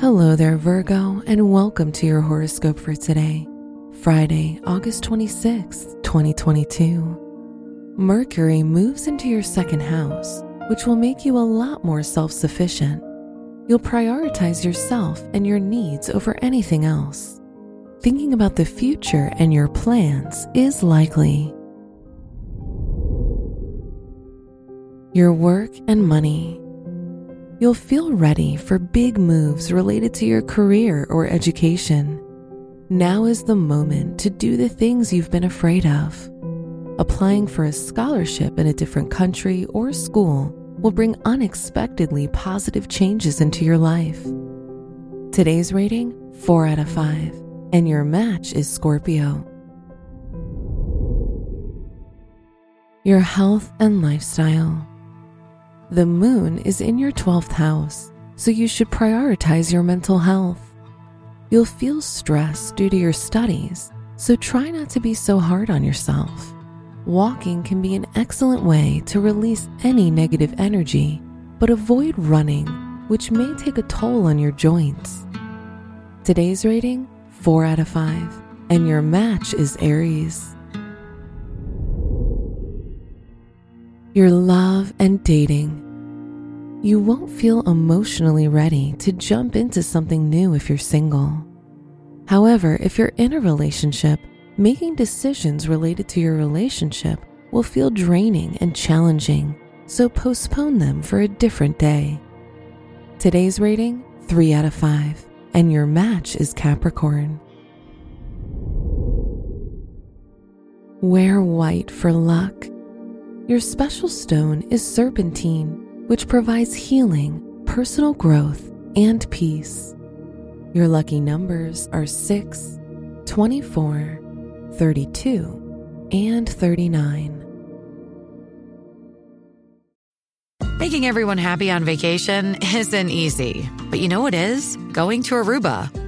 Hello there, Virgo, and welcome to your horoscope for today, Friday, August 26th, 2022. Mercury moves into your second house, which will make you a lot more self sufficient. You'll prioritize yourself and your needs over anything else. Thinking about the future and your plans is likely. Your work and money. You'll feel ready for big moves related to your career or education. Now is the moment to do the things you've been afraid of. Applying for a scholarship in a different country or school will bring unexpectedly positive changes into your life. Today's rating 4 out of 5, and your match is Scorpio. Your health and lifestyle. The moon is in your 12th house, so you should prioritize your mental health. You'll feel stress due to your studies, so try not to be so hard on yourself. Walking can be an excellent way to release any negative energy, but avoid running, which may take a toll on your joints. Today's rating 4 out of 5, and your match is Aries. Your love and dating. You won't feel emotionally ready to jump into something new if you're single. However, if you're in a relationship, making decisions related to your relationship will feel draining and challenging, so postpone them for a different day. Today's rating 3 out of 5, and your match is Capricorn. Wear white for luck. Your special stone is serpentine, which provides healing, personal growth, and peace. Your lucky numbers are 6, 24, 32, and 39. Making everyone happy on vacation isn't easy, but you know what is? Going to Aruba.